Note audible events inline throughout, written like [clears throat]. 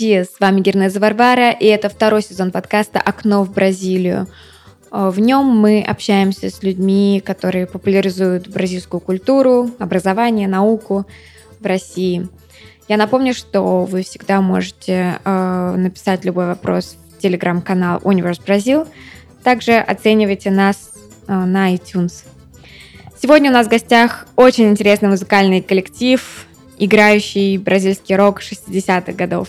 С вами Гернеза Варвара, и это второй сезон подкаста «Окно в Бразилию». Э, в нем мы общаемся с людьми, которые популяризуют бразильскую культуру, образование, науку в России. Я напомню, что вы всегда можете э, написать любой вопрос в телеграм-канал Universe Бразил. Также оценивайте нас э, на iTunes. Сегодня у нас в гостях очень интересный музыкальный коллектив, играющий бразильский рок 60-х годов.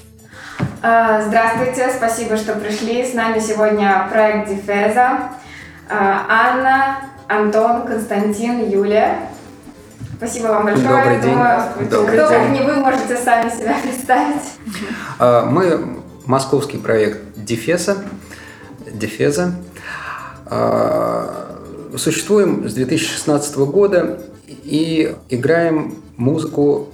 А, здравствуйте, спасибо, что пришли. С нами сегодня проект Дефеза. А, Анна, Антон, Константин, Юлия. Спасибо вам большое. Добрый день. Думаю, Добрый кто, день. как не вы, можете сами себя представить. А, Мы московский проект Дефеса. Дефеза. А, Существуем с 2016 года и играем музыку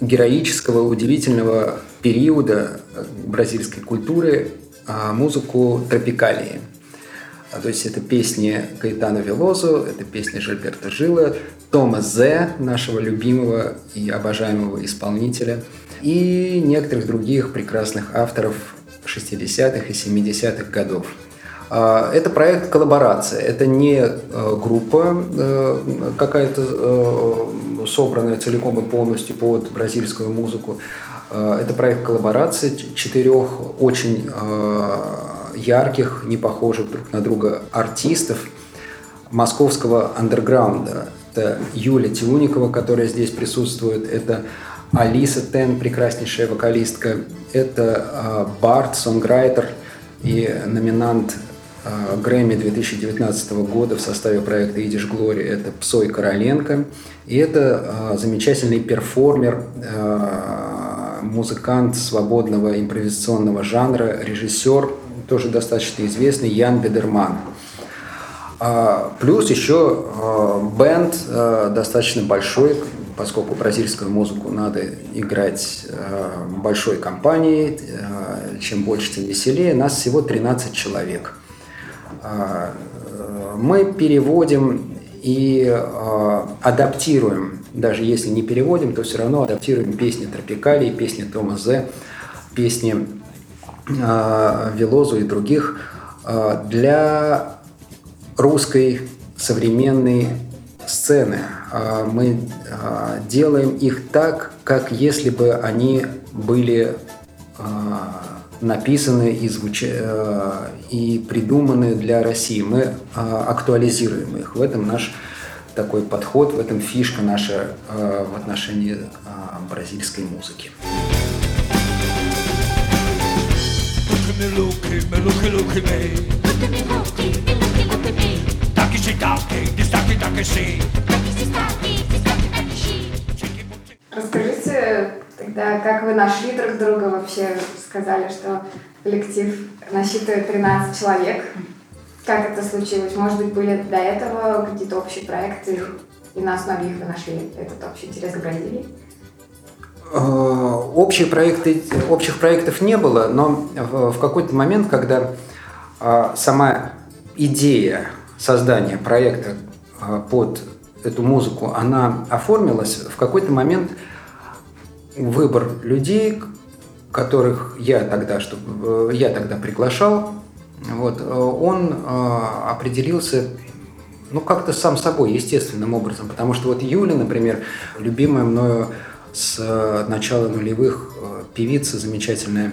героического, удивительного периода бразильской культуры, а, музыку тропикалии. А, То есть это песни Каэтана Велозу, это песни Жильберта Жила, Тома Зе, нашего любимого и обожаемого исполнителя, и некоторых других прекрасных авторов 60-х и 70-х годов. А, Это проект коллаборация, это не э, группа э, какая-то э, собранная целиком и полностью под бразильскую музыку. А, Это проект коллаборации четырех очень э, ярких, не похожих друг на друга артистов московского андерграунда. Это Юля Тилуникова, которая здесь присутствует, это Алиса Тен, прекраснейшая вокалистка, это э, Барт, сонграйтер и номинант э, Грэмми 2019 года в составе проекта «Идиш Глори» это Псой Короленко. И это э, замечательный перформер, э, музыкант свободного импровизационного жанра, режиссер, тоже достаточно известный, Ян Бедерман. А, Плюс еще э, бенд э, достаточно большой, поскольку бразильскую музыку надо играть большой компанией, чем больше, тем веселее. Нас всего 13 человек. А, э, Мы переводим и адаптируем, даже если не переводим, то все равно адаптируем песни Тропикалии, песни Тома Зе, песни э, Велозу и других э, для русской современной сцены. А, Мы а, делаем их так, как если бы они были а, написаны и, звуч... а, и придуманы для России. Мы а, актуализируем их. В этом наш такой подход, в этом фишка наша а, в отношении а, бразильской музыки. Расскажите тогда, как вы нашли друг друга вообще? Сказали, что коллектив насчитывает 13 человек. Как это случилось? Может быть, были до этого какие-то общие проекты, и на основе их вы нашли этот общий интерес к Бразилии? Э, Общие проекты, общих проектов не было, но в, в какой-то момент, когда э, сама идея создания проекта э, под эту музыку, она оформилась, в какой-то момент выбор людей, которых я тогда, чтобы, я тогда приглашал, вот, э, он э, определился ну, как-то сам собой, естественным образом. Потому что вот Юля, например, любимая мною с э, начала нулевых певица замечательная.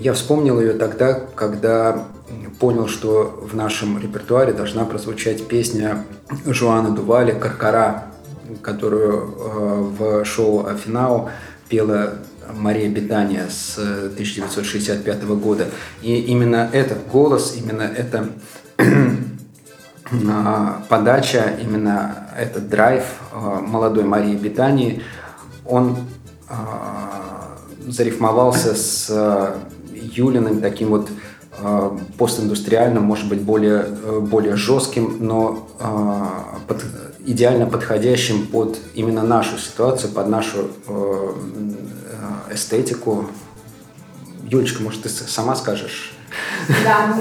Я вспомнил ее тогда, когда понял, что в нашем репертуаре должна прозвучать песня Жуана Дуваля «Каркара», которую в шоу «Афинау» пела Мария Бетания с 1965 года. И именно этот голос, именно эта [clears throat] подача, именно этот драйв а, молодой Марии Бетании, он а, зарифмовался с а, Юлиным таким вот постиндустриальным, может быть, более, э, более жестким, но под- идеально подходящим под именно нашу ситуацию, под нашу э, э, эстетику. Юлечка, может, ты сама скажешь? Да,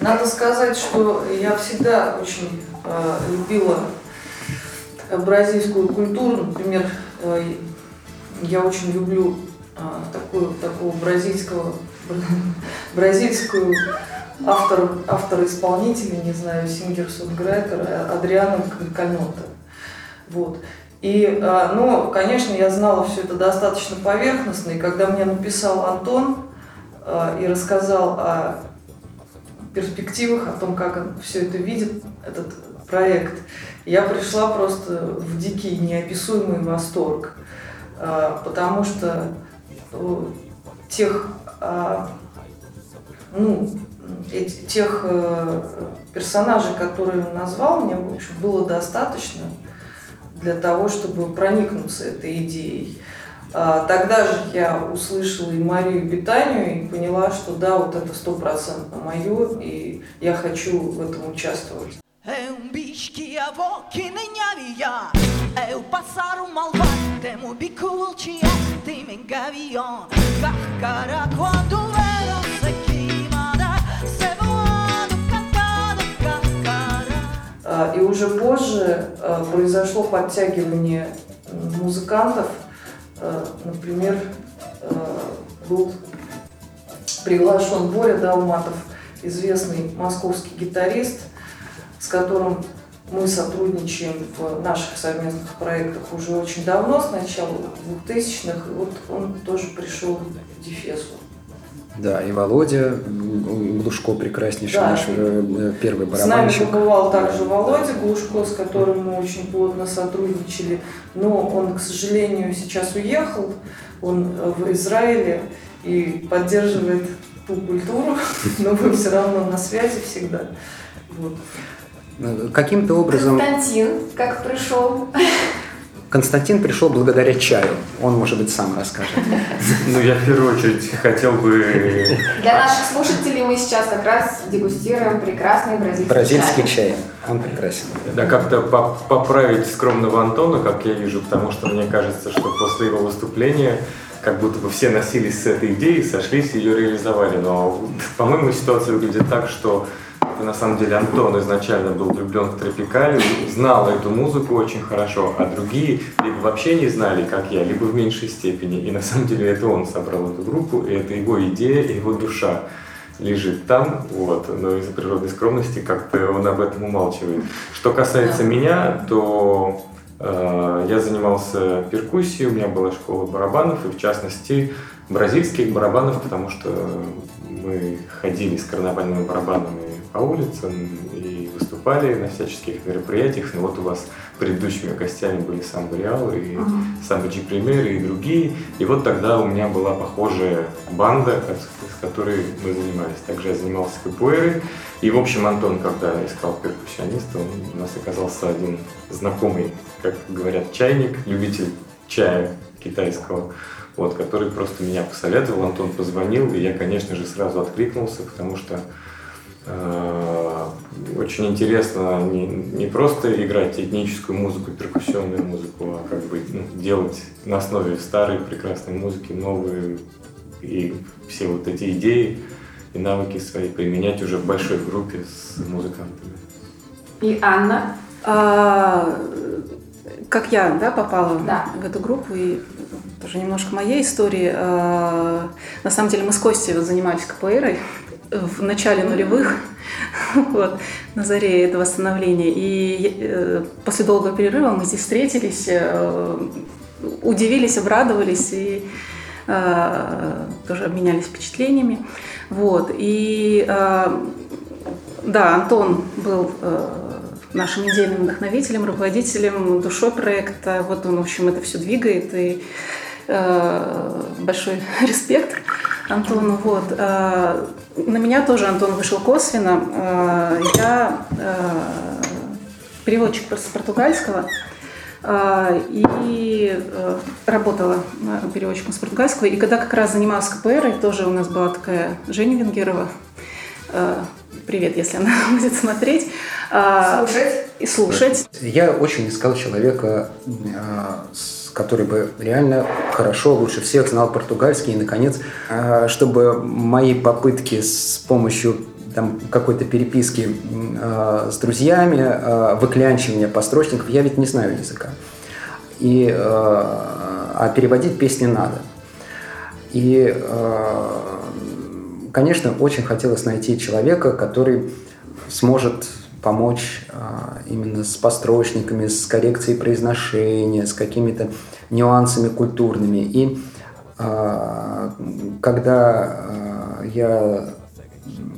Надо сказать, что я всегда очень э, любила бразильскую культуру. Например, э, я очень люблю а, такую, такого бразильского, [laughs] бразильскую автор, автора-исполнителя, не знаю, сингер-сонграйтера Адриана Кальнота. Вот. И, а, ну, конечно, я знала все это достаточно поверхностно, и когда мне написал Антон а, и рассказал о перспективах, о том, как он все это видит, этот проект, я пришла просто в дикий, неописуемый восторг, потому что э, тех, ну, тех э, персонажей, которые он назвал, мне, в общем, было достаточно – для того, чтобы проникнуться этой идеей. А, тогда же я услышала и Марию Бетанию и поняла, что да, вот это стопроцентно мое, и я хочу в этом участвовать. Quando era и уже позже а, произошло подтягивание музыкантов. А, например, был приглашен Боря Далматов, известный московский гитарист, с которым мы сотрудничаем в наших совместных проектах уже очень давно, с начала 2000-х. И вот он тоже пришел в Дефесу. Да, и Володя Глушко прекраснейший да. наш э, первый барабанщик. С нами побывал также Володя Глушко, с которым мы очень плотно сотрудничали, но он, к сожалению, сейчас уехал, он э, в Израиле и поддерживает ту культуру, [laughs] но мы все равно на связи всегда. Вот. Э, каким-то образом... Константин, как пришел? Константин пришел благодаря чаю. Он, может быть, сам расскажет. Ну, я в первую очередь хотел бы... Для наших слушателей мы сейчас как раз дегустируем прекрасный бразильский, бразильский чай. чай. Он прекрасен. Да, как-то поправить скромного Антона, как я вижу, потому что мне кажется, что после его выступления как будто бы все носились с этой идеей, сошлись и ее реализовали. Но, по-моему, ситуация выглядит так, что на самом деле Антон изначально был влюблен в Тропикали, знал эту музыку очень хорошо, а другие либо вообще не знали, как я, либо в меньшей степени. И на самом деле это он собрал эту группу, и это его идея, и его душа лежит там, вот, но из-за природной скромности как-то он об этом умалчивает. Что касается меня, то э, я занимался перкуссией, у меня была школа барабанов, и в частности бразильских барабанов, потому что мы ходили с карнавальными барабанами по улицам и выступали на всяческих мероприятиях. Но вот у вас предыдущими гостями были Самбо Реал и uh-huh. Самбо Джи Примеры и другие. И вот тогда у меня была похожая банда, с которой мы занимались. Также я занимался капуэрой. И, в общем, Антон, когда искал перкуссиониста, он у нас оказался один знакомый, как говорят, чайник, любитель чая китайского вот, который просто меня посоветовал, Антон позвонил, и я, конечно же, сразу откликнулся, потому что очень интересно не, не просто играть этническую музыку, перкуссионную музыку, а как бы ну, делать на основе старой прекрасной музыки новые и все вот эти идеи и навыки свои применять уже в большой группе с музыкантами. И Анна? А, как я да, попала да. в эту группу и тоже немножко моей истории. А, на самом деле мы с Костей вот занимались КПРой в начале нулевых, [laughs] вот, на заре этого становления. И э, после долгого перерыва мы здесь встретились, э, удивились, обрадовались и э, тоже обменялись впечатлениями. Вот. И да, Антон был нашим идейным вдохновителем, руководителем, душой проекта. Вот он, в общем, это все двигает. И Э, большой [laughs] респект Антону. Вот. Э, на меня тоже Антон вышел косвенно. Э, я переводчик с португальского и работала переводчиком с португальского. И когда как раз занималась КПР, тоже у нас была такая Женя Венгерова, привет, если она [laughs] будет смотреть. Слушать. И слушать. Я очень искал человека с который бы реально хорошо, лучше всех знал португальский. И, наконец, а, чтобы мои попытки с помощью там, какой-то переписки э, с друзьями, э, выклянчивания построчников, я ведь не знаю языка. И, а переводить песни надо. И, конечно, очень хотелось найти человека, который сможет помочь а, именно с построчниками, с коррекцией произношения, с какими-то нюансами культурными. И а, когда а, я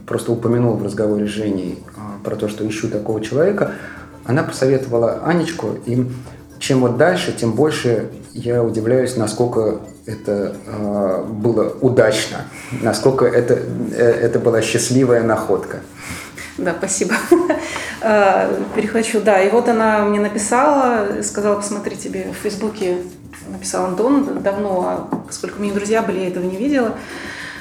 просто упомянул в разговоре с Женей про то, что ищу такого человека, она посоветовала Анечку, и чем вот дальше, тем больше я удивляюсь, насколько это э, было удачно, насколько это, э, это была счастливая находка. Да, спасибо. [laughs] А, перехвачу. Да, и вот она мне написала, сказала, посмотри, тебе в Фейсбуке написал Антон давно, а поскольку мы не друзья были, я этого не видела.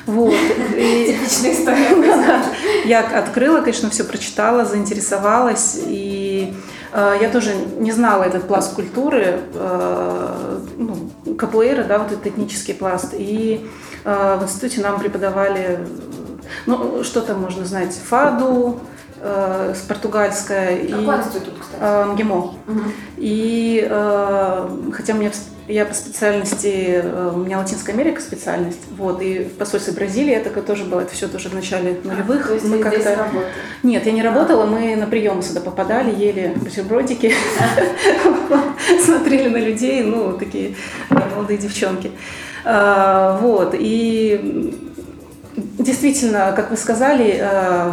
Вот. И... [laughs] Типичная история. [laughs] Я открыла, конечно, все прочитала, заинтересовалась, и э, я тоже не знала этот пласт культуры, э, ну, капуэра, да, вот этот этнический пласт, и э, в институте нам преподавали ну, что там можно знать? Фаду, э, с португальская. Какой и, институт, кстати? Э, МГИМО. Угу. И э, хотя мне я по специальности, э, у меня Латинская Америка специальность, вот, и в посольстве Бразилии это тоже было, это все тоже в начале нулевых. А, то есть мы как то Нет, я не работала, мы на приемы сюда попадали, ели бутербродики, [laughs] смотрели на людей, ну, такие молодые девчонки. А, вот, и Действительно, как вы сказали, э,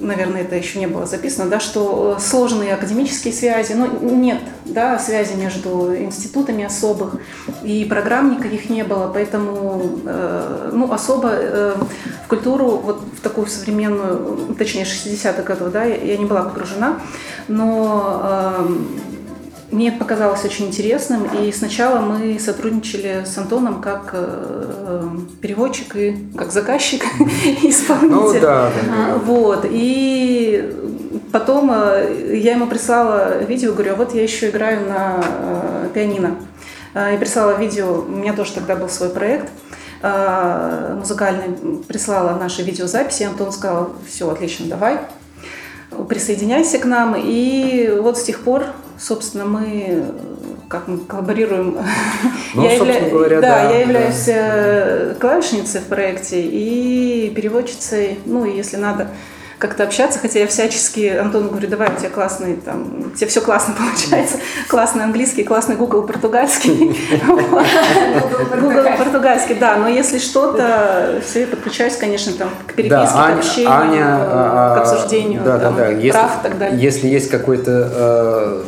наверное, это еще не было записано, да, что сложные академические связи, ну, нет, да, связи между институтами особых, и программ никаких не было, поэтому, э, ну, особо э, в культуру, вот в такую современную, точнее, 60-х годов, да, я не была погружена, но мне показалось очень интересным, и сначала мы сотрудничали с Антоном как э, переводчик и как заказчик и [laughs] исполнитель. Ну, да, да. Вот, и потом э, я ему прислала видео, говорю, а вот я еще играю на э, пианино. Я прислала видео, у меня тоже тогда был свой проект музыкальный, прислала наши видеозаписи, Антон сказал, все, отлично, давай, присоединяйся к нам. И вот с тех пор собственно, мы как мы коллаборируем. [laughs] Ну, я явля... говоря, да, да, я являюсь да. Э, клавишницей в проекте и переводчицей, ну, если надо как-то общаться, хотя я всячески Антону говорю, давай, у тебя классный, там, у тебя все классно [laughs] получается, классный английский, классный [laughs] Google португальский. Google португальский, да, но если что-то, все, я подключаюсь, конечно, там, к переписке, к общению, к обсуждению прав и так далее. Если есть какой-то э,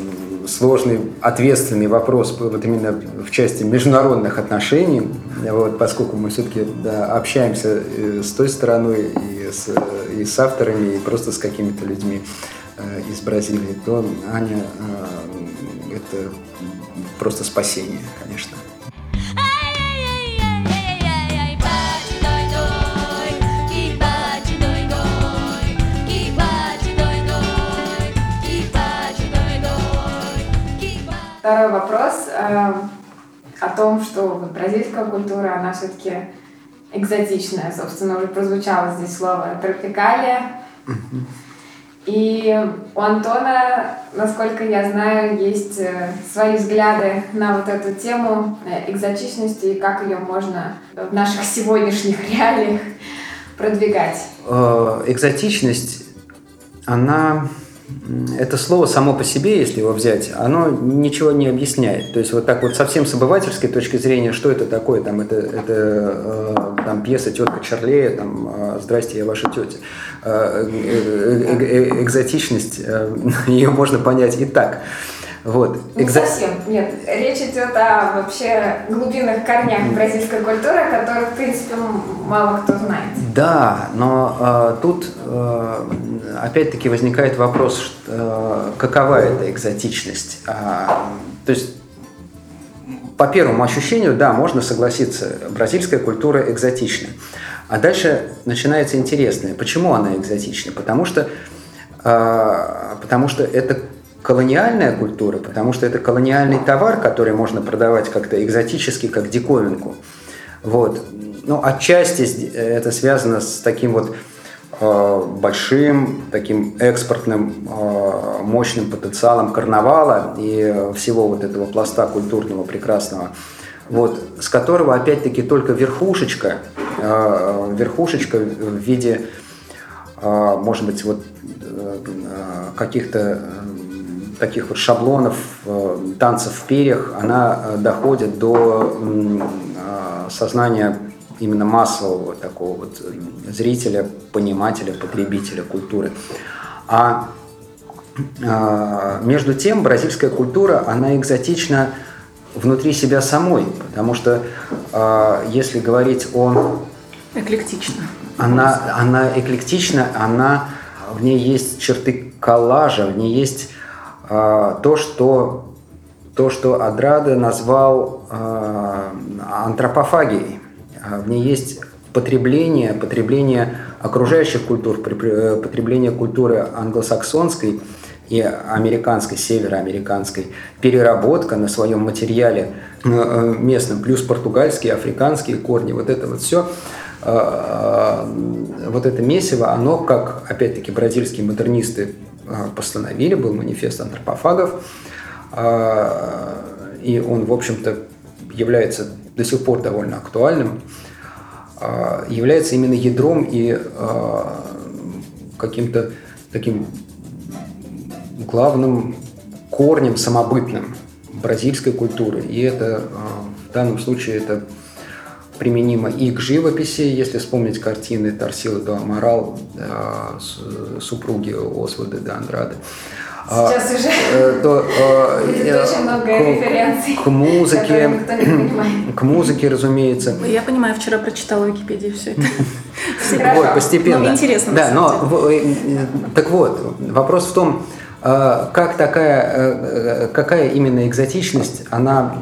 сложный, ответственный вопрос вот именно в части международных отношений, вот, поскольку мы все-таки да, общаемся э, с той стороной с, и с авторами, и просто с какими-то людьми э, из Бразилии, то Аня э, это просто спасение, конечно. Второй вопрос э, о том, что вот бразильская культура, она все-таки экзотичная. Собственно, уже прозвучало здесь слово тропикалия. И у Антона, насколько я знаю, есть э, свои взгляды на вот эту тему э, экзотичности и как ее можно в наших сегодняшних [laughs] реалиях продвигать. Э, экзотичность, она это слово само по себе, если его взять, оно ничего не объясняет. То есть вот так вот совсем с обывательской точки зрения, что это такое, там это, это э, там пьеса «Тетка Чарлея», там э, «Здрасте, я ваша тетя». Э, э, э, э экзотичность, э, ее можно понять и так. Вот. Не Экзо... совсем, нет. Речь идет о вообще глубинных корнях бразильской культуры, о которых, в принципе, мало кто знает. Да, но э, тут э, опять-таки возникает вопрос, э, какова эта экзотичность. А, то есть по первому ощущению, да, можно согласиться, бразильская культура экзотична. А дальше начинается интересное. Почему она экзотична? Потому что, э, потому что это колониальная культура, потому что это колониальный товар, который можно продавать как-то экзотически, как диковинку. Вот. Ну, отчасти это связано с таким вот э, большим, таким экспортным, э, мощным потенциалом карнавала и всего вот этого пласта культурного прекрасного вот, с которого опять-таки только верхушечка, э, верхушечка в виде, э, может быть, вот э, каких-то э, таких вот шаблонов э, танцев в перьях, она э, доходит до э, сознания именно массового такого вот зрителя, понимателя, потребителя культуры. А между тем, бразильская культура, она экзотична внутри себя самой, потому что если говорить о... Эклектично. Она, она эклектична, она, в ней есть черты коллажа, в ней есть то, что, то, что Адрада назвал а, антропофагией. А, В ней есть потребление, потребление окружающих культур, э, потребление культуры англосаксонской и американской, североамериканской, переработка на своем материале э, местном, плюс португальские, африканские корни, вот это вот все, вот это месиво, оно, как, опять-таки, бразильские модернисты постановили, был манифест антропофагов, э, и он, в общем-то, является до сих пор довольно актуальным, э, является именно ядром и э, каким-то таким главным корнем самобытным бразильской культуры. И это э, в данном случае это применимо и к живописи, если вспомнить картины Тарсилы до Амарал, э, с- супруги Освальда де Андрады. А, Сейчас уже э, то, э, [laughs] будет очень много к- референций, К музыке, к музыке, разумеется. Я понимаю, вчера прочитала в Википедии все это. [laughs] Вот, постепенно. Ну, интересно, Да, но так вот, вопрос в том, как такая, какая именно экзотичность, она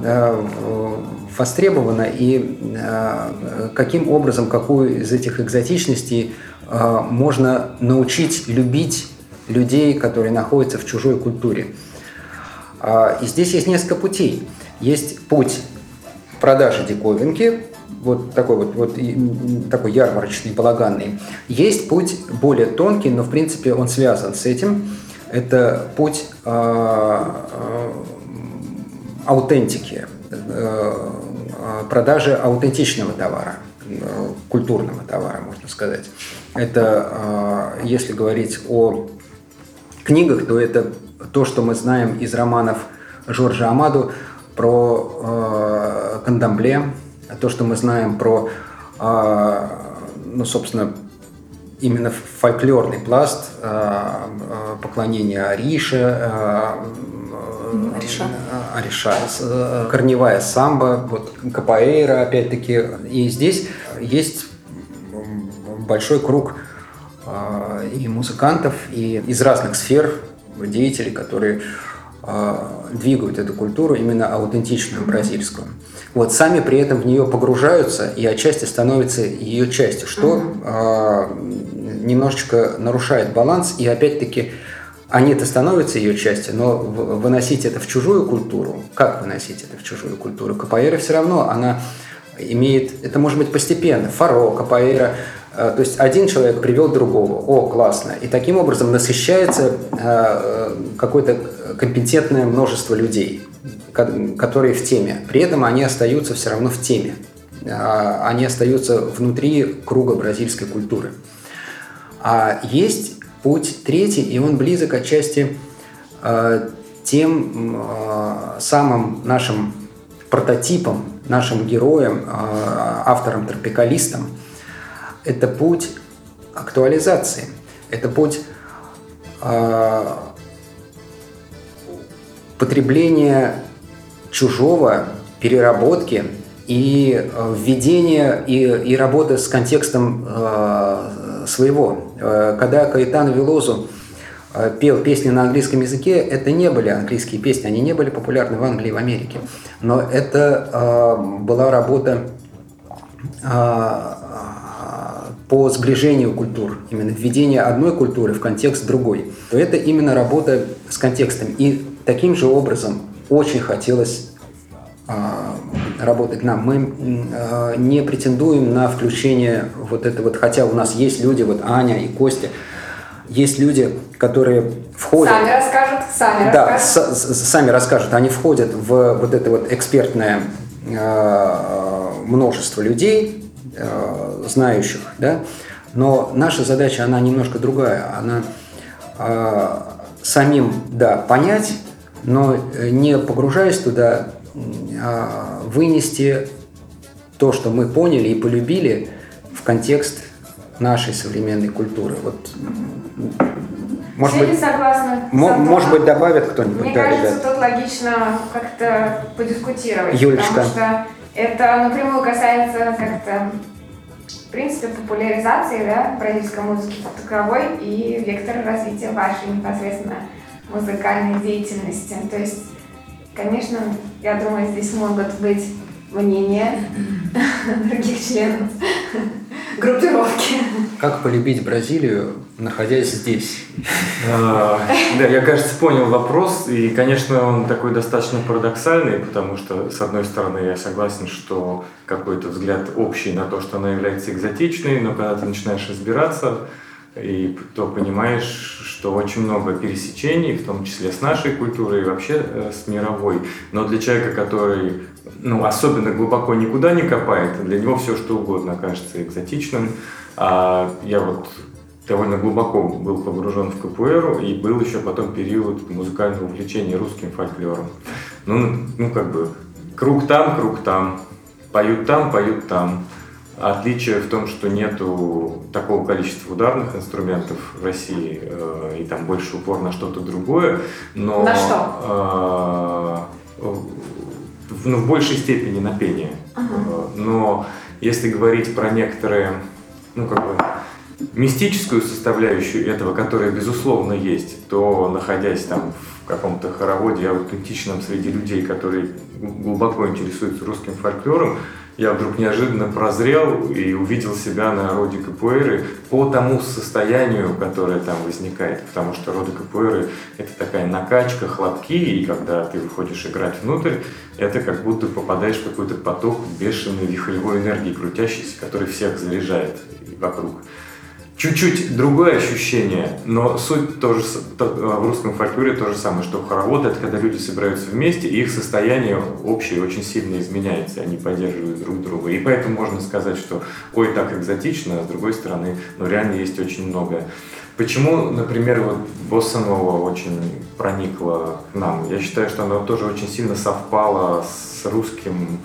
востребована и э, каким образом, какую из этих экзотичностей э, можно научить любить людей, которые находятся в чужой культуре. А, И здесь есть несколько путей. Есть путь продажи диковинки, вот такой вот, вот такой ярмарочный, балаганный. Есть путь более тонкий, но в принципе он связан с этим. Это путь а, аутентики, э, э, продажи аутентичного товара, э, культурного товара, можно сказать. Это, э, если говорить о книгах, то это то, что мы знаем из романов Жоржа Амаду про э, Кандамбле, то, что мы знаем про, ну, собственно, именно фольклорный пласт э, э, поклонения Арише, э, Ариша. Ариша, корневая самбо, вот капоэйра, опять-таки. И здесь есть большой круг и музыкантов, и из разных сфер деятелей, которые двигают эту культуру, именно аутентичную бразильскую. Вот сами при этом в нее погружаются и отчасти становятся ее частью, что э, немножечко нарушает баланс, и опять-таки они-то становятся ее частью, но выносить это в чужую культуру, как выносить это в чужую культуру? Капоэра все равно, она имеет, это может быть постепенно, фаро, капоэра, э, то есть один человек привел другого, о, классно, и таким образом насыщается э, какое-то компетентное множество людей, которые в теме, при этом они остаются все равно в теме, А, они остаются внутри круга бразильской культуры. А есть путь третий, и он близок отчасти э, тем э, самым нашим прототипом, нашим героем, автором-тропикалистом. Это путь актуализации, это путь потребления чужого, переработки и э, введения и, и работы с контекстом э, своего. Э, Когда Каэтан Велозу э, пел песни на английском языке, это не были английские песни, они не были популярны в Англии и в Америке. Но это э, была работа э, по сближению культур, именно введение одной культуры в контекст другой, то это именно работа с контекстом. И таким же образом очень хотелось а, работать нам. Мы а, не претендуем на включение вот это вот, хотя у нас есть люди, вот Аня и Костя, есть люди, которые входят... Сами расскажут, сами Да, расскажут. с- с- сами расскажут. Они входят в вот это вот экспертное э, множество людей, э, знающих, да, но наша задача, она немножко другая. Она э, самим, да, понять, но не погружаясь туда, э, вынести то, что мы поняли и полюбили в контекст нашей современной культуры. Вот, может Все быть, не согласны. Может быть, добавят кто-нибудь. Мне да, кажется, ребят. тут логично как-то подискутировать. Юлечка. Потому что это напрямую касается как-то в принципе, популяризации да, бразильской музыки как таковой и вектор развития вашей непосредственно музыкальной деятельности. То есть, конечно, я думаю, здесь могут быть мнения [laughs] других членов группировки. Как полюбить Бразилию, находясь здесь? А, да, я, кажется, понял вопрос, и, конечно, он такой достаточно парадоксальный, потому что, с одной стороны, я согласен, что какой-то взгляд общий на то, что она является экзотичной, но когда ты начинаешь разбираться, и то понимаешь, что очень много пересечений, в том числе с нашей культурой и вообще э, с мировой. Но для человека, который ну, особенно глубоко никуда не копает, для него все что угодно кажется экзотичным. А я вот довольно глубоко был погружен в КПР и был еще потом период музыкального увлечения русским фольклором. Ну, ну как бы круг там, круг там, поют там, поют там. Отличие в том, что нету такого количества ударных инструментов в России, э, и там больше упор на что-то другое. Но, на что? Э, ну, в большей степени на пение. Uh-huh. Но если говорить про некоторые, ну, как бы, мистическую составляющую этого, которая, безусловно, есть, то, находясь там в каком-то хороводе аутентичном среди людей, которые глубоко интересуются русским фольклором, я вдруг неожиданно прозрел и увидел себя на роде капуэры по тому состоянию, которое там возникает. Потому что роды капуэры – это такая накачка, хлопки, и когда ты выходишь играть внутрь, это как будто попадаешь в какой-то поток бешеной вихревой энергии крутящейся, который всех заряжает вокруг чуть-чуть другое ощущение, но суть тоже в русском фольклоре то же самое, что хоровод это когда люди собираются вместе, и их состояние общее очень сильно изменяется, они поддерживают друг друга. И поэтому можно сказать, что ой, так экзотично, а с другой стороны, ну реально есть очень многое. Почему, например, вот Боссанова очень проникла к нам? Я считаю, что она тоже очень сильно совпала с русским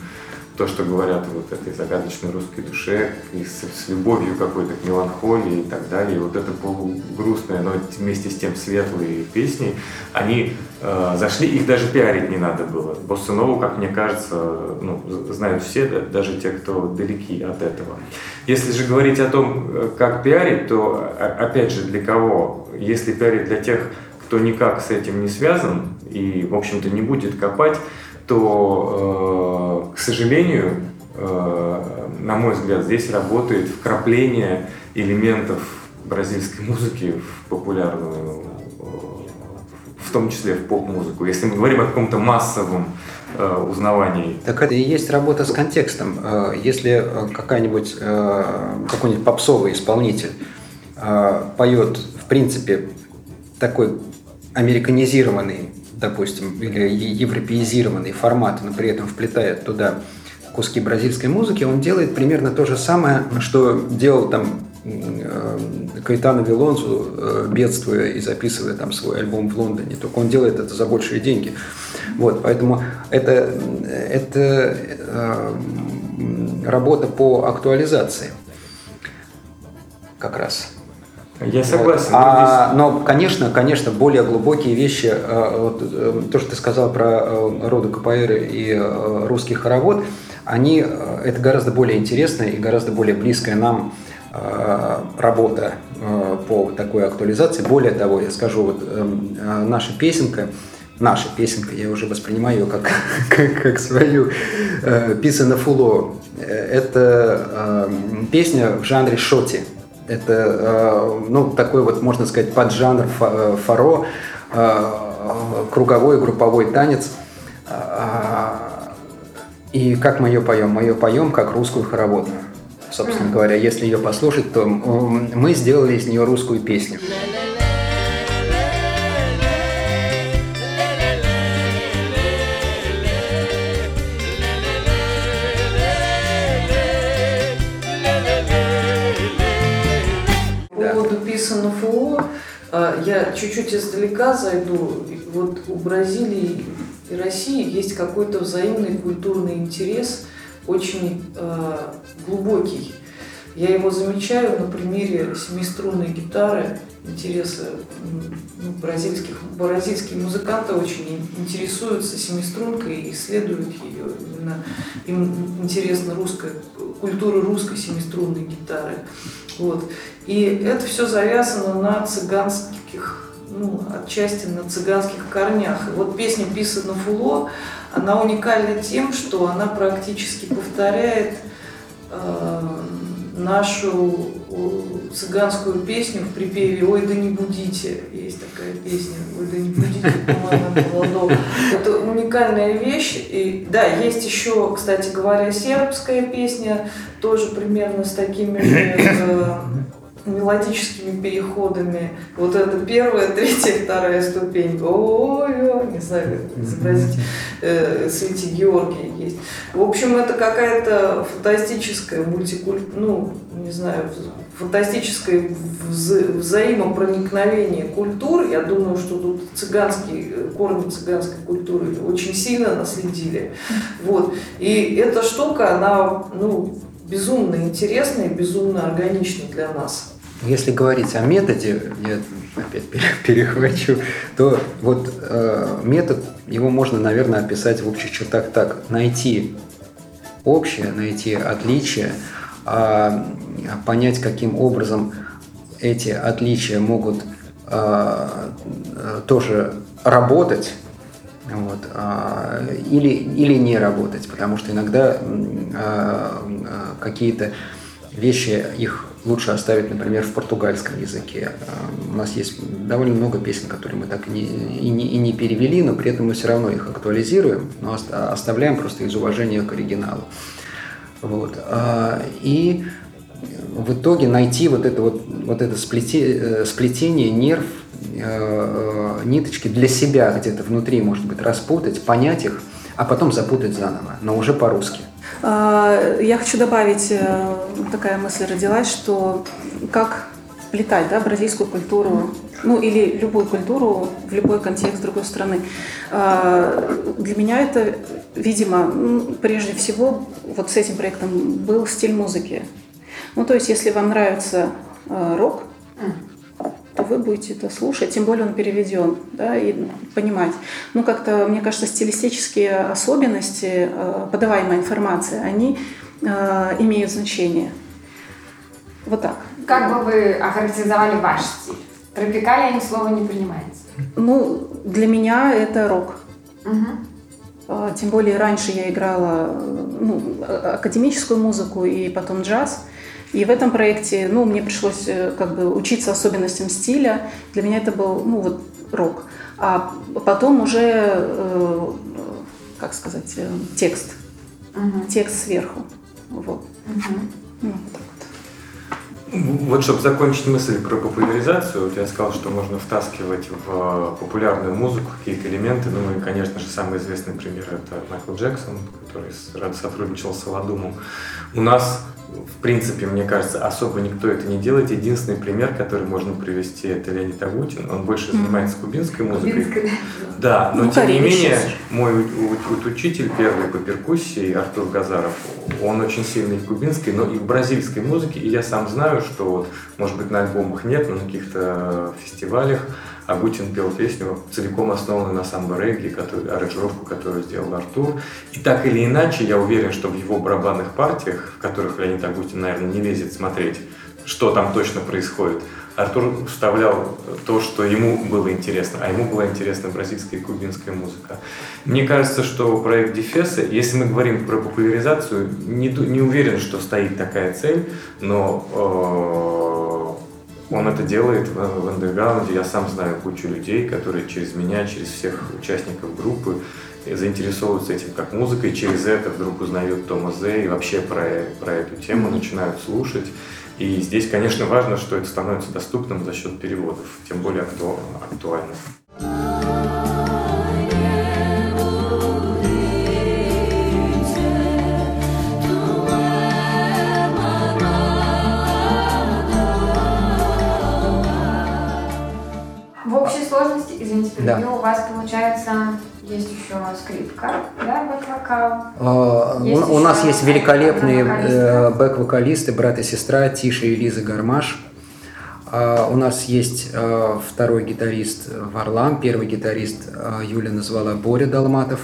то, что говорят вот этой загадочной русской душе, и с, с любовью какой-то к меланхолии и так далее. И вот это полугрустное, но вместе с тем светлые песни, они э, зашли, их даже пиарить не надо было. Боссанову, как мне кажется, ну, знают все, да, даже те, кто далеки от этого. Если же говорить о том, э, как пиарить, то, опять же, для кого? Если пиарить для тех, кто никак с этим не связан и, в общем-то, не будет копать, то, э, к сожалению, э, на мой взгляд, здесь работает вкрапление элементов бразильской музыки в популярную, в том числе в поп-музыку. Если мы говорим о каком-то массовом э, узнавании. Так это и есть работа с контекстом. Если какая-нибудь, какой-нибудь попсовый исполнитель поет, в принципе, такой американизированный допустим, или европеизированный формат, но при этом вплетает туда куски бразильской музыки, он делает примерно то же самое, что делал там э, Кайтана Вилонзу, э, бедствуя и записывая там свой альбом в Лондоне, только он делает это за большие деньги. Вот, поэтому это, это э, работа по актуализации как раз. Я согласен. А, но, конечно, конечно, более глубокие вещи, э, вот, э, то, что ты сказал про э, роду КПР и русский хоровод, они, это гораздо более интересная и гораздо более близкая нам работа по такой актуализации. Более того, я скажу, вот наша песенка, наша песенка, я уже воспринимаю ее как, [laughs] как, как свою, писана фуло. Это песня в жанре шоти. Это, э, ну, такой вот, можно сказать, поджанр э, фаро, э, круговой групповой танец. И как мы ее поем? Мы ее поем как русскую хороводную. Собственно говоря, если ее послушать, то мы сделали из нее русскую песню. Я чуть-чуть издалека зайду. Вот у Бразилии и России есть какой-то взаимный культурный интерес, очень э, глубокий. Я его замечаю на примере семиструнной гитары, интересы ну, бразильских, бразильские музыканты очень интересуются семистрункой и исследуют ее. Именно им интересна русская, культура русской семиструнной гитары. Вот. И это все завязано на цыганских, ну, отчасти на цыганских корнях. И вот песня «Писана Фуло», она уникальна тем, что она практически повторяет э, нашу цыганскую песню в припеве «Ой, да не будите». Есть такая песня «Ой, да не будите, по-моему, Это уникальная вещь. И, да, есть еще, кстати говоря, сербская песня, тоже примерно с такими же э, мелодическими переходами. Вот это первая, [laughs] третья, вторая ступень. Ой, не знаю, как изобразить. Э, Святи Георгий есть. В общем, это какая-то фантастическая мультикуль... Ну, не знаю, фантастическое вза взаимопроникновение культур. Я думаю, что тут цыганские, корни цыганской культуры очень сильно наследили. Вот. И эта штука, она ну, безумно интересная, безумно органична для нас. Если говорить о методе, я опять [laughs] перехвачу, то вот э, метод, его можно, наверное, описать в общих чертах так. Найти общее, найти отличия, а понять, каким образом эти отличия могут э, тоже работать, вот, э, или, или не работать, потому что иногда э, какие-то вещи, их лучше оставить, например, в португальском языке. Э, у нас есть довольно много песен, которые мы так и не, и не, и не перевели, но при этом мы все равно их актуализируем, но оставляем просто из уважения к оригиналу. Вот. А, и в итоге найти вот это вот, вот это сплетение, э, сплетение нерв, э, ниточки для себя где-то внутри, может быть, распутать, понять их, а потом запутать заново, но уже по-русски. А, я хочу добавить, такая мысль родилась, что как вплетать да, бразильскую культуру, ну или любую культуру в любой контекст другой страны. А, для меня это, видимо, прежде всего вот с этим проектом был стиль музыки. Ну то есть если вам нравится э, рок, то вы будете это слушать, тем более он переведен, да, и понимать. Ну, как-то, мне кажется, стилистические особенности э, подаваемой информации, они э, имеют значение. Вот так. Как бы вы охарактеризовали ваш стиль? Тропикалия ни слова не принимается. Ну, для меня это рок. Угу. Тем более раньше я играла ну, академическую музыку и потом джаз. И в этом проекте, ну, мне пришлось э, как бы учиться особенностям стиля. Для меня это был, ну, вот рок. А потом уже, э, как сказать, э, текст. Угу. Текст сверху. Вот. Угу. Ну, так вот. Вот, чтобы закончить мысль про популяризацию, вот я сказал, что можно втаскивать в популярную музыку какие-то элементы. Ну и, конечно же, самый известный пример это Майкл Джексон, который сотрудничал с Солодумом. У нас в принципе, мне кажется, особо никто это не делает. Единственный пример, который можно привести, это Леонид Агутин. Он больше занимается кубинской музыкой. Кубинской, да. но ну, тем не менее, мой учитель первый по перкуссии, Артур Газаров, он очень сильный в кубинской, но и в бразильской музыке. И я сам знаю, что, вот, может быть, на альбомах нет, но на каких-то фестивалях Агутин пел песню, целиком основанную на самбо-регги, аранжировку, которую сделал Артур. И так или иначе, я уверен, что в его барабанных партиях, в которых Леонид Агутин, наверное, не лезет смотреть, что там точно происходит, Артур вставлял то, что ему было интересно, а ему была интересна бразильская и кубинская музыка. Мне кажется, что проект Дефеса, если мы говорим про популяризацию, не, не уверен, что стоит такая цель, но э, он это делает в, в андерграунде. Я сам знаю кучу людей, которые через меня, через всех участников группы заинтересовываются этим как музыкой, через это вдруг узнают Тома Зе и вообще про, про эту тему начинают слушать. И здесь, конечно, важно, что это становится доступным за счет переводов, тем более актуально. перебью, у вас, получается, есть еще скрипка, да, бэк-вокал. Есть У у нас есть великолепные э, бэк-вокалисты, брат и сестра Тиша и Лиза Гармаш. А, У нас есть э, второй гитарист Варлам, первый гитарист э, Юля назвала Боря Долматов.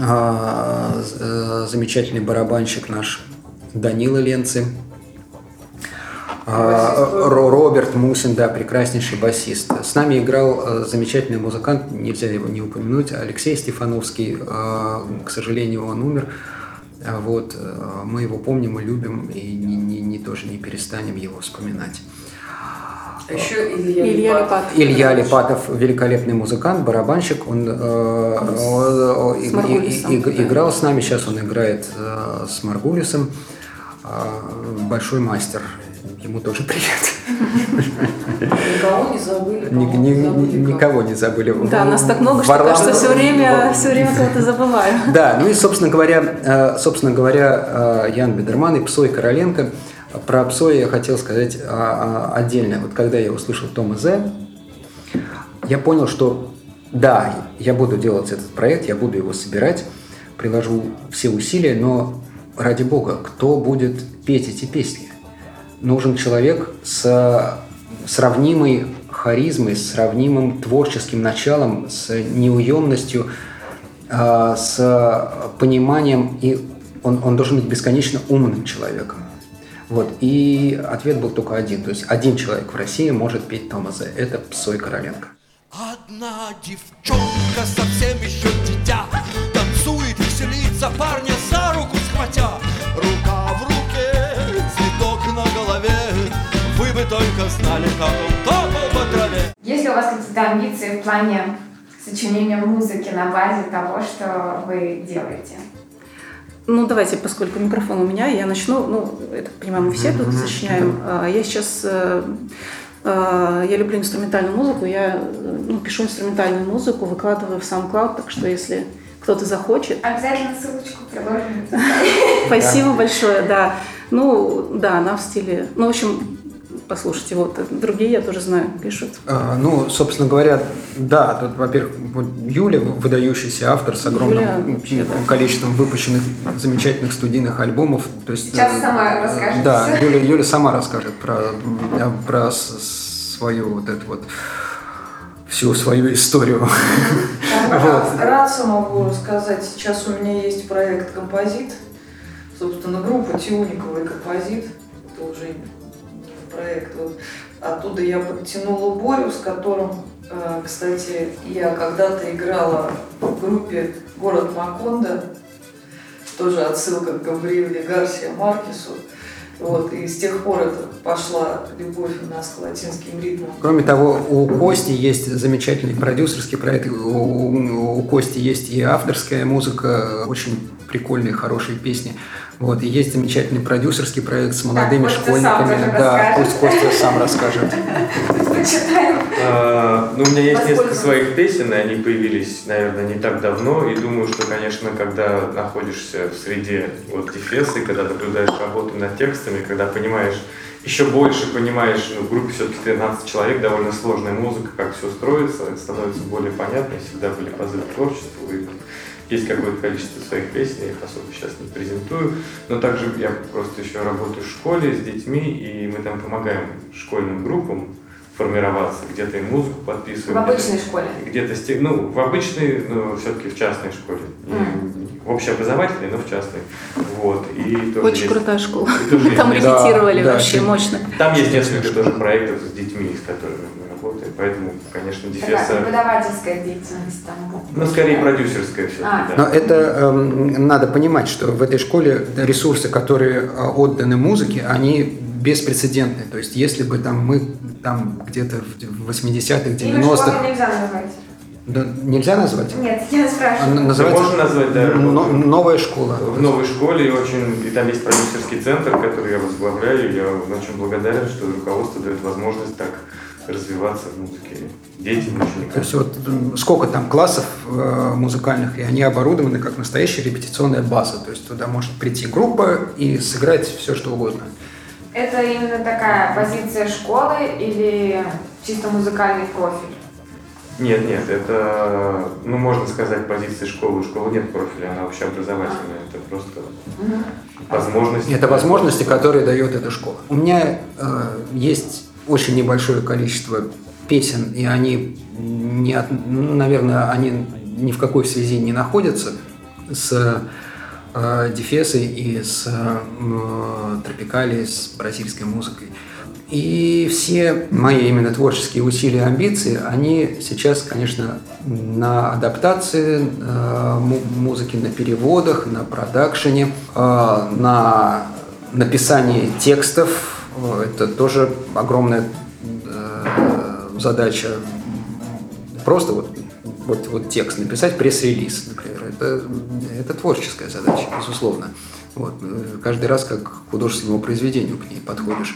А, Замечательный барабанщик наш Данила Ленцы. А, Ро- Роберт Мусин, да, прекраснейший басист. С нами играл э, замечательный музыкант, нельзя его не упомянуть, Алексей Стефановский. Э, К сожалению, он умер. А Вот, э, мы его помним и любим, и не, не- не- тоже не перестанем его вспоминать. А еще Илья, Илья Липатов. Илья Липатов великолепный музыкант, барабанщик. Он э, э, и- С и- и- да. играл с нами, сейчас он играет э, с Маргулисом. А, Большой мастер. Ему тоже привет. Никого не забыли. Ни- ни-. Никого не забыли. Да, нас так много, что Варлам- кажется, все время, все время кого-то забываю. Да, ну и, собственно говоря, э, собственно говоря, э, Ян Бедерман и Псой Короленко. Про Псоя я хотел сказать а, а, отдельно. Вот когда я услышал Тома Зе, я понял, что да, я буду делать этот проект, я буду его собирать, приложу все усилия, но ради бога, кто будет петь эти песни? Нужен человек с сравнимой харизмой, с сравнимым творческим началом, с неуемностью, а, с пониманием, и он, он должен быть бесконечно умным человеком. Вот. И ответ был только один. То есть один человек в России может петь Томаса. Это Псой Короленко. Одна девчонка совсем еще дитя Танцует, веселится, парня за руку схватя Рука бы только знали, как он топал по траве Есть ли у вас какие-то амбиции в плане сочинения музыки на базе того, что вы делаете? Ну, давайте, поскольку микрофон у меня, я начну. Ну, это, понимаю, мы все тут сочиняем. А, Я сейчас... э, э, Я люблю инструментальную музыку, я э, ну, пишу инструментальную музыку, выкладываю в SoundCloud, так что если кто-то захочет, Обязательно ссылочку приложим. Спасибо большое, да. Ну, да, она в стиле... Ну, в общем, послушайте, вот, другие я тоже знаю, пишут. А, Ну, собственно говоря, да, тут, во-первых, вот Юля, выдающийся автор с огромным Юля вообще, да. количеством выпущенных замечательных студийных альбомов. То есть, Сейчас э, сама расскажет Да. Юля, Юля сама расскажет про, э, про свою вот эту вот всю свою историю. [laughs] Вот. Вкратце могу рассказать. Сейчас у меня есть проект «Композит». Собственно, группа Тюникова и «Композит». Это уже проект. Вот. Оттуда я подтянула Борю, с которым, э, кстати, я когда-то играла в группе «Город Макондо». Тоже отсылка к Габриэле Гарсия Маркесу. Вот, и с тех пор это пошла любовь у нас к латинским ритмам. Кроме того, у Кости есть замечательный продюсерский проект, у, у- у Кости есть и авторская музыка, очень прикольные, хорошие песни. Вот, и есть замечательный продюсерский проект с молодыми сам школьниками. да, пусть Костя сам расскажет. А, Ну, у меня есть несколько своих песен, и они появились, наверное, не так давно. И думаю, что, конечно, когда находишься в среде вот Дефеса, когда наблюдаешь работу над текстами, когда понимаешь, еще больше понимаешь, ну, в группе все-таки 13 человек, довольно сложная музыка, как все строится, становится более понятно, и всегда были позывы к творчеству. И есть какое-то количество своих песен, я их особо сейчас не презентую. Но также я просто еще работаю в школе с детьми, и мы там помогаем школьным группам формироваться, где-то им музыку подписываем. В где-то- обычной школе. Где-то, сте- ну, в обычной, но все-таки в частной школе. Не- В общеобразовательной, но в частной. Вот. И тоже Очень есть- крутая школа. и тоже Там есть- репетировали да, вообще да. мощно. Там есть несколько тоже проектов с детьми, с которыми. Поэтому, конечно, Такая Дефеса, преподавательская деятельность там. ну, скорее продюсерская все-таки, А. да. Но это эм, надо понимать, что в этой школе ресурсы, которые э, отданы музыке, они беспрецедентны. То есть, если бы там мы там где-то в 80-х, Имя 90-х... школы нельзя называть. Да, нельзя назвать? Нет, я А, спрашиваю. н- Называется можно назвать, да, «Но- новая школа. В новой школе и очень, и там есть продюсерский центр, который я возглавляю. Я очень благодарен, что руководство дает возможность так развиваться в музыке детям, То ученикам. есть вот сколько там классов э, музыкальных, и они оборудованы как настоящая репетиционная база. То есть туда может прийти группа и сыграть все, что угодно. Это именно такая позиция школы или чисто музыкальный профиль? Нет, нет, это, ну, можно сказать, позиция школы. У школы нет профиля, она общеобразовательная. Это просто возможность. Это возможности, которые дает эта школа. У меня э, есть очень небольшое количество песен, и они, не ну, наверное, они ни в какой связи не находятся с э, Дефесой и с э, Тропикали, с бразильской музыкой. И все мои именно творческие усилия амбиции, они сейчас, конечно, на адаптации э, музыки, на переводах, на продакшене, э, на написании текстов. Это тоже огромная э, задача. Просто вот, вот, вот текст написать, пресс-релиз, например. Это, это творческая задача, безусловно. Вот. Каждый раз как к художественному произведению к ней подходишь.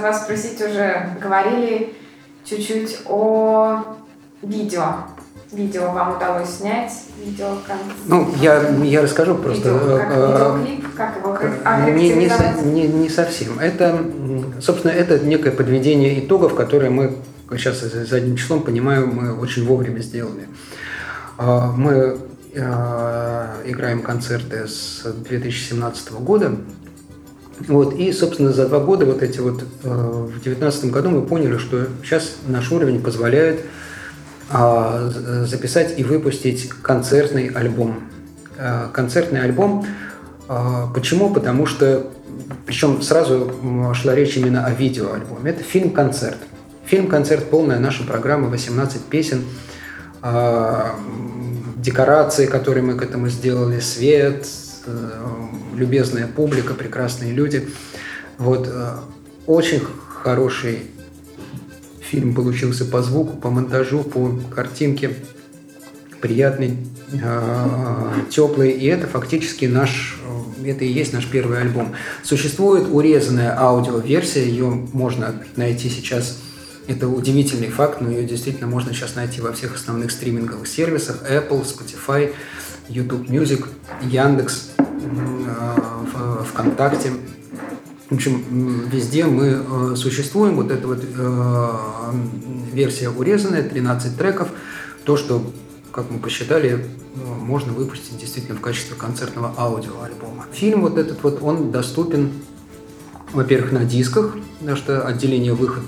Вас спросить уже, говорили чуть-чуть о видео. Видео вам удалось снять? Видео как? Ну, я, я расскажу просто. Видео, как э, видеоклип, как его как, не, не, не, не совсем. Это, собственно, это некое подведение итогов, которые мы сейчас задним числом понимаю, мы очень вовремя сделали. А, мы э, играем концерты с 2017 года, вот, и, собственно, за два года, вот эти вот, э, в 2019 году мы поняли, что сейчас наш уровень позволяет э, записать и выпустить концертный альбом. Э, концертный альбом. Э, почему? Потому что, причем сразу шла речь именно о видеоальбоме. Это фильм-концерт. Фильм-концерт, полная наша программа, 18 песен, э, декорации, которые мы к этому сделали, свет, Э, любезная публика, прекрасные люди. Вот э, очень хороший фильм получился по звуку, по монтажу, по картинке, приятный, э, теплый, и это фактически наш, это и есть наш первый альбом. Существует урезанная аудиоверсия, ее можно найти сейчас. Это удивительный факт, но ее действительно можно сейчас найти во всех основных стриминговых сервисах. Apple, Spotify, YouTube Music, Яндекс, ВКонтакте. В общем, везде мы э, существуем. Вот эта вот э, версия урезанная, 13 треков. То, что, как мы посчитали, э, можно выпустить действительно в качестве концертного аудиоальбома. Фильм вот этот вот, он доступен, во-первых, на дисках, потому что отделение «Выход»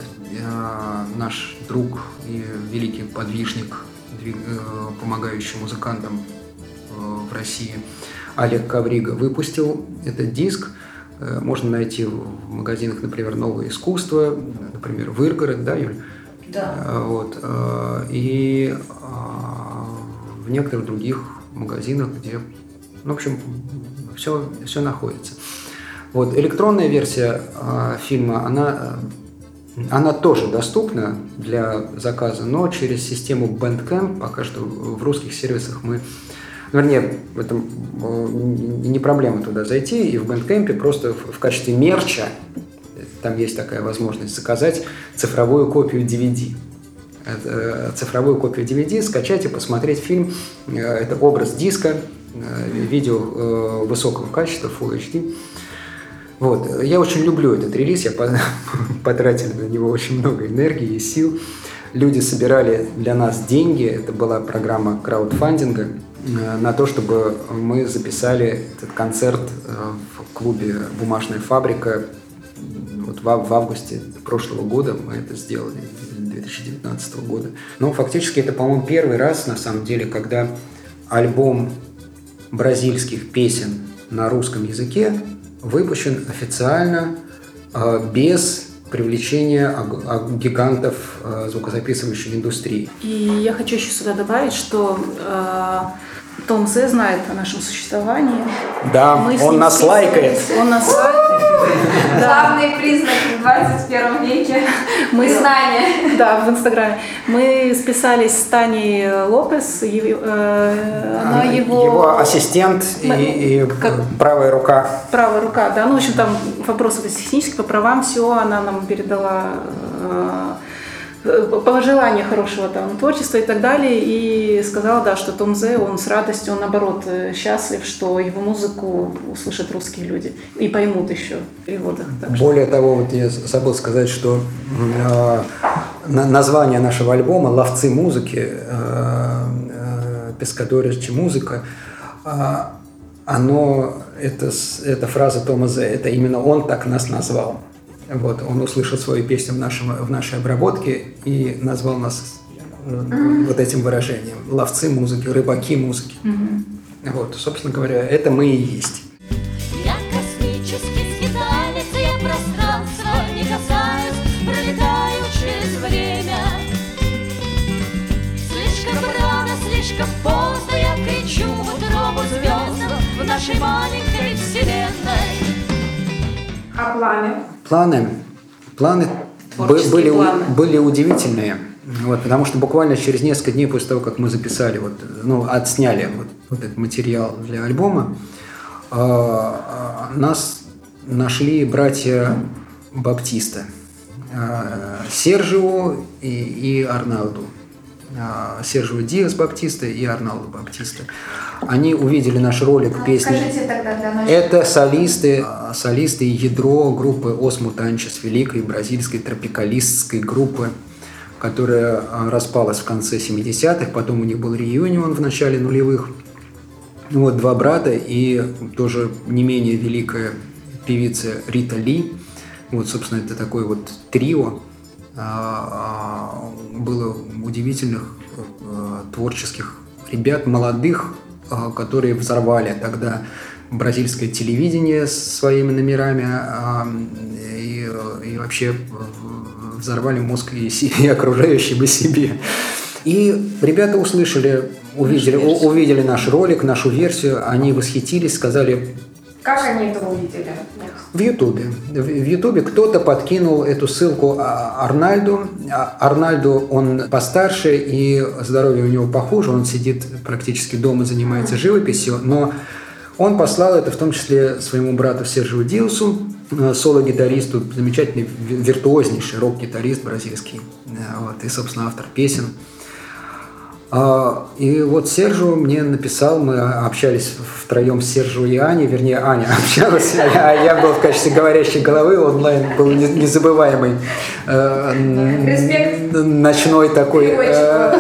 наш друг и великий подвижник, помогающий музыкантам в России, Олег Коврига выпустил этот диск. Э, можно найти в магазинах, например, «Новое искусство», например, в Иргород, да, Юль? Да. Э, вот. Э, и в некоторых других магазинах, где, ну, в общем, все, все находится. Вот. Электронная версия фильма, она она тоже доступна для заказа, но через систему Bandcamp. Пока что в русских сервисах мы вернее, это не проблема туда зайти, и в Bandcamp просто в качестве мерча, там есть такая возможность заказать цифровую копию DVD. Это, цифровую копию DVD, скачать и посмотреть фильм. Э, это образ диска, э, видео э, высокого качества, Full HD. Вот. Я очень люблю этот релиз, я [laughs] потратил на него очень много энергии и сил. Люди собирали для нас деньги, это была программа краудфандинга, Э, на то, чтобы мы записали этот концерт э, в клубе «Бумажная фабрика». Вот в, августе прошлого года мы это сделали, 2019 года. Но фактически это, по-моему, первый раз, на самом деле, когда альбом бразильских песен на русском языке выпущен официально э, без привлечения гигантов звукозаписывающей индустрии. И я хочу еще сюда добавить, что том З знает о нашем существовании. Да, Мы он нас лайкает. Он нас лайкает. Главный признак в 21 веке мы знания. Да, в Инстаграме. Мы списались с Таней Лопес, э, она его... Его ассистент и, правая рука. Правая рука, да. Ну, в общем, там вопросы технические по правам, все она нам передала э, пожелания хорошего там творчества и так далее. И сказала, да, что Том Зе, он с радостью, он наоборот э, счастлив, что его музыку услышат русские люди и поймут еще в переводах. Более того, вот я забыл сказать, что э, название нашего альбома «Ловцы музыки», э, э, «Пескадорич музыка», э, оно, это, это фраза Тома Зе, это именно он так нас назвал. Вот, он услышал свою песню в, нашем, в нашей обработке и назвал нас mm-hmm. вот этим выражением. Ловцы музыки, рыбаки музыки. Mm-hmm. Вот, собственно говоря, это мы и есть. Я космический скиталец, я пространство не касаюсь, пролетаю через время. Слишком рано, слишком поздно я кричу в утробу звездам в нашей маленькой. Планы? Планы, планы были, планы. были удивительные. Вот, потому что буквально через несколько дней после того, как мы записали, вот, ну, отсняли вот, вот этот материал для альбома, э, нас нашли братья Баптиста, э, Сержио и, и Арналду. А, Сержио Диас Баптиста и Арналдо Баптиста. Они увидели наш ролик а, песни. Это солисты, а, солисты ядро группы Ос Мутанчес, великой бразильской тропикалистской группы, которая распалась в конце 70-х, потом у них был реюнион в начале нулевых. Вот два брата и тоже не менее великая певица Рита Ли. Вот, собственно, это такой вот трио, было удивительных э, творческих ребят, молодых, а, которые взорвали тогда бразильское телевидение своими номерами и, и вообще взорвали мозг и, и окружающим и себе. И ребята услышали, увидели, увидели наш ролик, нашу версию, они восхитились, сказали, как они это увидели? В Ютубе. В Ютубе кто-то подкинул эту ссылку а, Арнальду. А, Арнальду, он постарше, и здоровье у него похуже. Он сидит практически дома, занимается живописью, но он послал это в том числе своему брату Сержио Диусу, э, соло-гитаристу, замечательный, виртуознейший рок-гитарист бразильский. Э, вот, и, собственно, автор песен. А, и вот Сержу мне написал, мы общались втроем с Сержу и Аней, вернее, Аня [laughs] общалась, а я был в качестве говорящей головы, онлайн был незабываемый э, Респект. ночной такой... Э,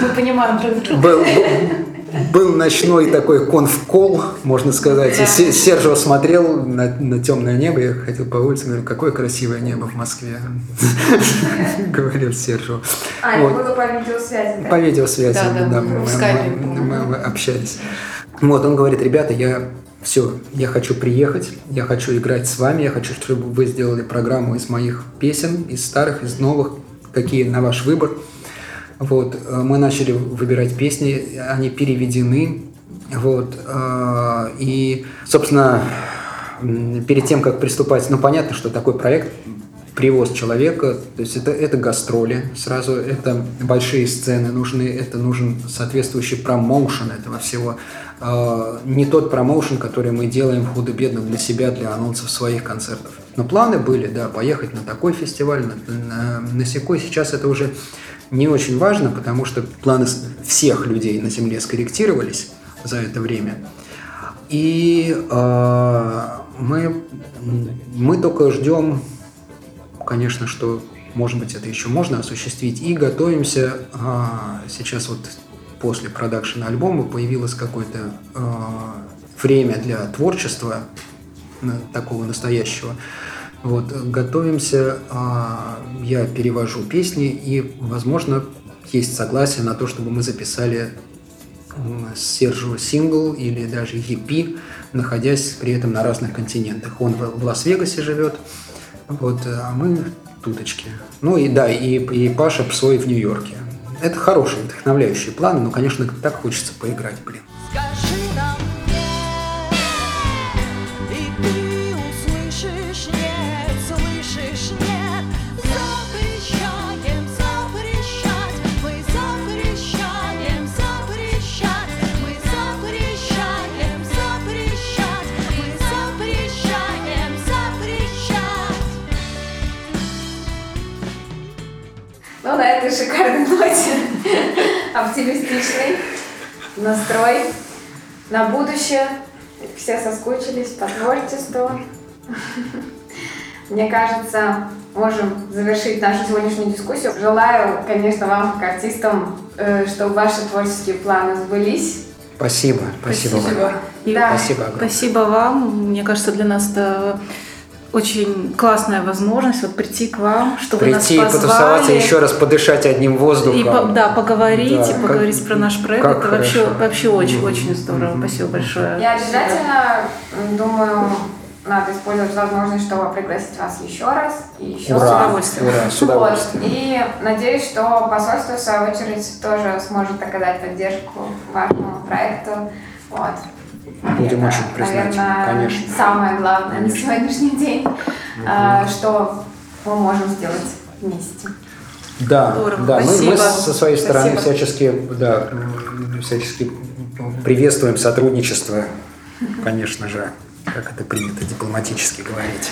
мы понимаем друг друга. Был, был ночной такой конфкол, можно сказать. Да. И Сержио смотрел на, на темное небо, я ходил по улице, говорю, какое красивое небо в Москве, [laughs] говорил Сержио. А, это было по видеосвязи, По видеосвязи, да, мы общались. Вот, он говорит, ребята, я все, я хочу приехать, я хочу играть с вами, я хочу, чтобы вы сделали программу из моих песен, из старых, из новых, какие на ваш выбор. Вот, э, мы начали выбирать песни, они переведены. Вот, э, и, собственно, перед тем, как приступать, ну, понятно, что такой проект привоз человека, то есть это, это гастроли, сразу это большие сцены нужны, это нужен соответствующий промоушен этого всего. Э, не тот промоушен, который мы делаем худо-бедно для себя, для анонсов своих концертов. Но планы были, да, поехать на такой фестиваль, на, на, на секой. Сейчас это уже не очень важно, потому что планы всех людей на Земле скорректировались за это время. И э, мы, мы только ждем, конечно, что, может быть, это еще можно осуществить, и готовимся э, сейчас вот после продакшена альбома появилось какое-то э, время для творчества такого настоящего. Вот, готовимся, а, я перевожу песни, и, возможно, есть согласие на то, чтобы мы записали с Сержио сингл или даже EP, находясь при этом на разных континентах. Он в Лас-Вегасе живет, вот, а мы туточки. Ну и да, и, и Паша Псой в Нью-Йорке. Это хорошие, вдохновляющие планы, но, конечно, так хочется поиграть, блин. Ноте оптимистичный настрой на будущее. Все соскучились по творчеству. Мне кажется, можем завершить нашу сегодняшнюю дискуссию. Желаю, конечно, вам, как артистам, э, чтобы ваши творческие планы сбылись. Спасибо, спасибо, вам. И Да. Спасибо огромное. Спасибо вам. Мне кажется, для нас это очень классная возможность вот прийти к вам, чтобы Прийти, нас позвали. потусоваться, еще раз подышать одним воздухом. И по- да, поговорить, Да, и как- поговорить про наш проект. как это вообще, хорошо. вообще очень, очень здорово. Мгм. Спасибо большое. Я обязательно, думаю, надо использовать возможность, чтобы пригласить вас еще раз и еще Ура, раз. удовольствием. ура, с Вот. удовольствием. И надеюсь, что посольство, в свою очередь, тоже сможет оказать поддержку вашему проекту. Вот. Будем Это, очень признательны, наверное, конечно. самое главное на Конечно. сегодняшний день, а, что мы можем сделать вместе. Да, Здорово, да, мы, мы со своей стороны Спасибо. всячески, да, всячески приветствуем сотрудничество, конечно же, как это принято дипломатически говорить.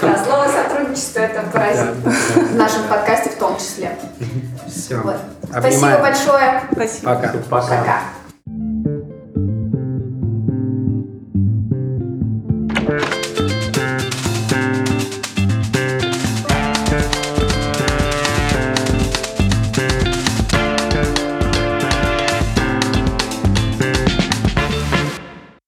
Да, слово сотрудничество это паразит. В нашем подкасте в том числе. Все, Вот. Спасибо большое. Спасибо. Пока. Пока.